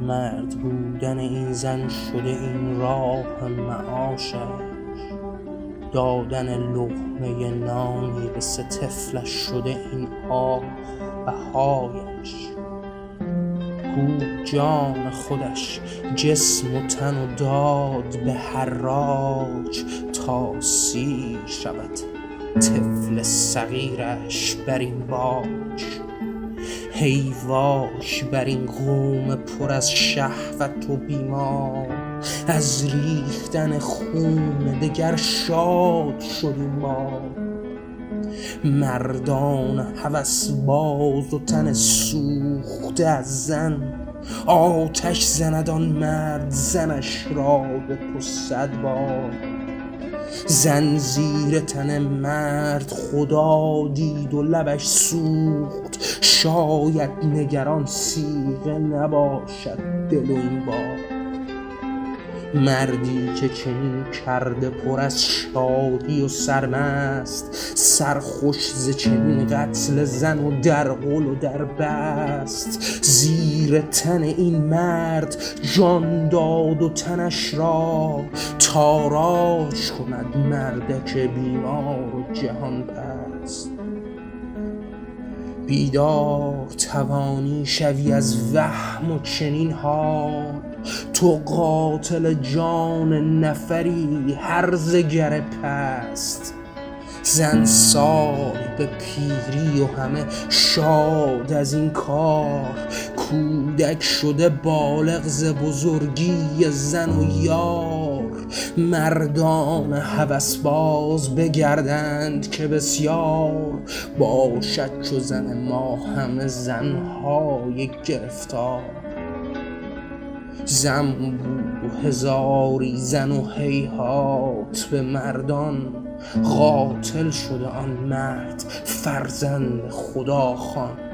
مرد بودن این زن شده این راه معاشش. دادن لقمه نانی به سه طفلش شده این آه بهایش. کو جان خودش جسم و تن و داد به حراج تا سیر شود طفل صغیرش بر این باج. هیواش بر این قوم پر از شهوت و بیمار. از ریختن خون دگر شاد شدیم ما. مردان هوس باز و تن سوخته از زن. آتش زند آن مرد زنش را به تو صد بار. زن زیر تن مرد خدا دید و لبش سوخت. شاید نگران سیغه نباشد دل این بار مردی که چنین کرده پر از شادی و سرمست سرخوش ز چنین قتل زن و در قل و در بست. زیر تن این مرد جان داد و تنش را تاراج کند مردک بیمار و جهان پست. بیدار توانی شوی از وهم و چنین حال. تو قاتل جان نفری هرزه گر پست. زن سال به پیری و همه شاد از این کار. کودک شده بالغ ز بزرگی زن و یار. مردان هوس باز بگردند که بسیار. باشد چو زن ما همه زنهای گرفتار. زن و هزاری زن و هیهات به مردان قاتل شده آن مرد فرزند خداخوان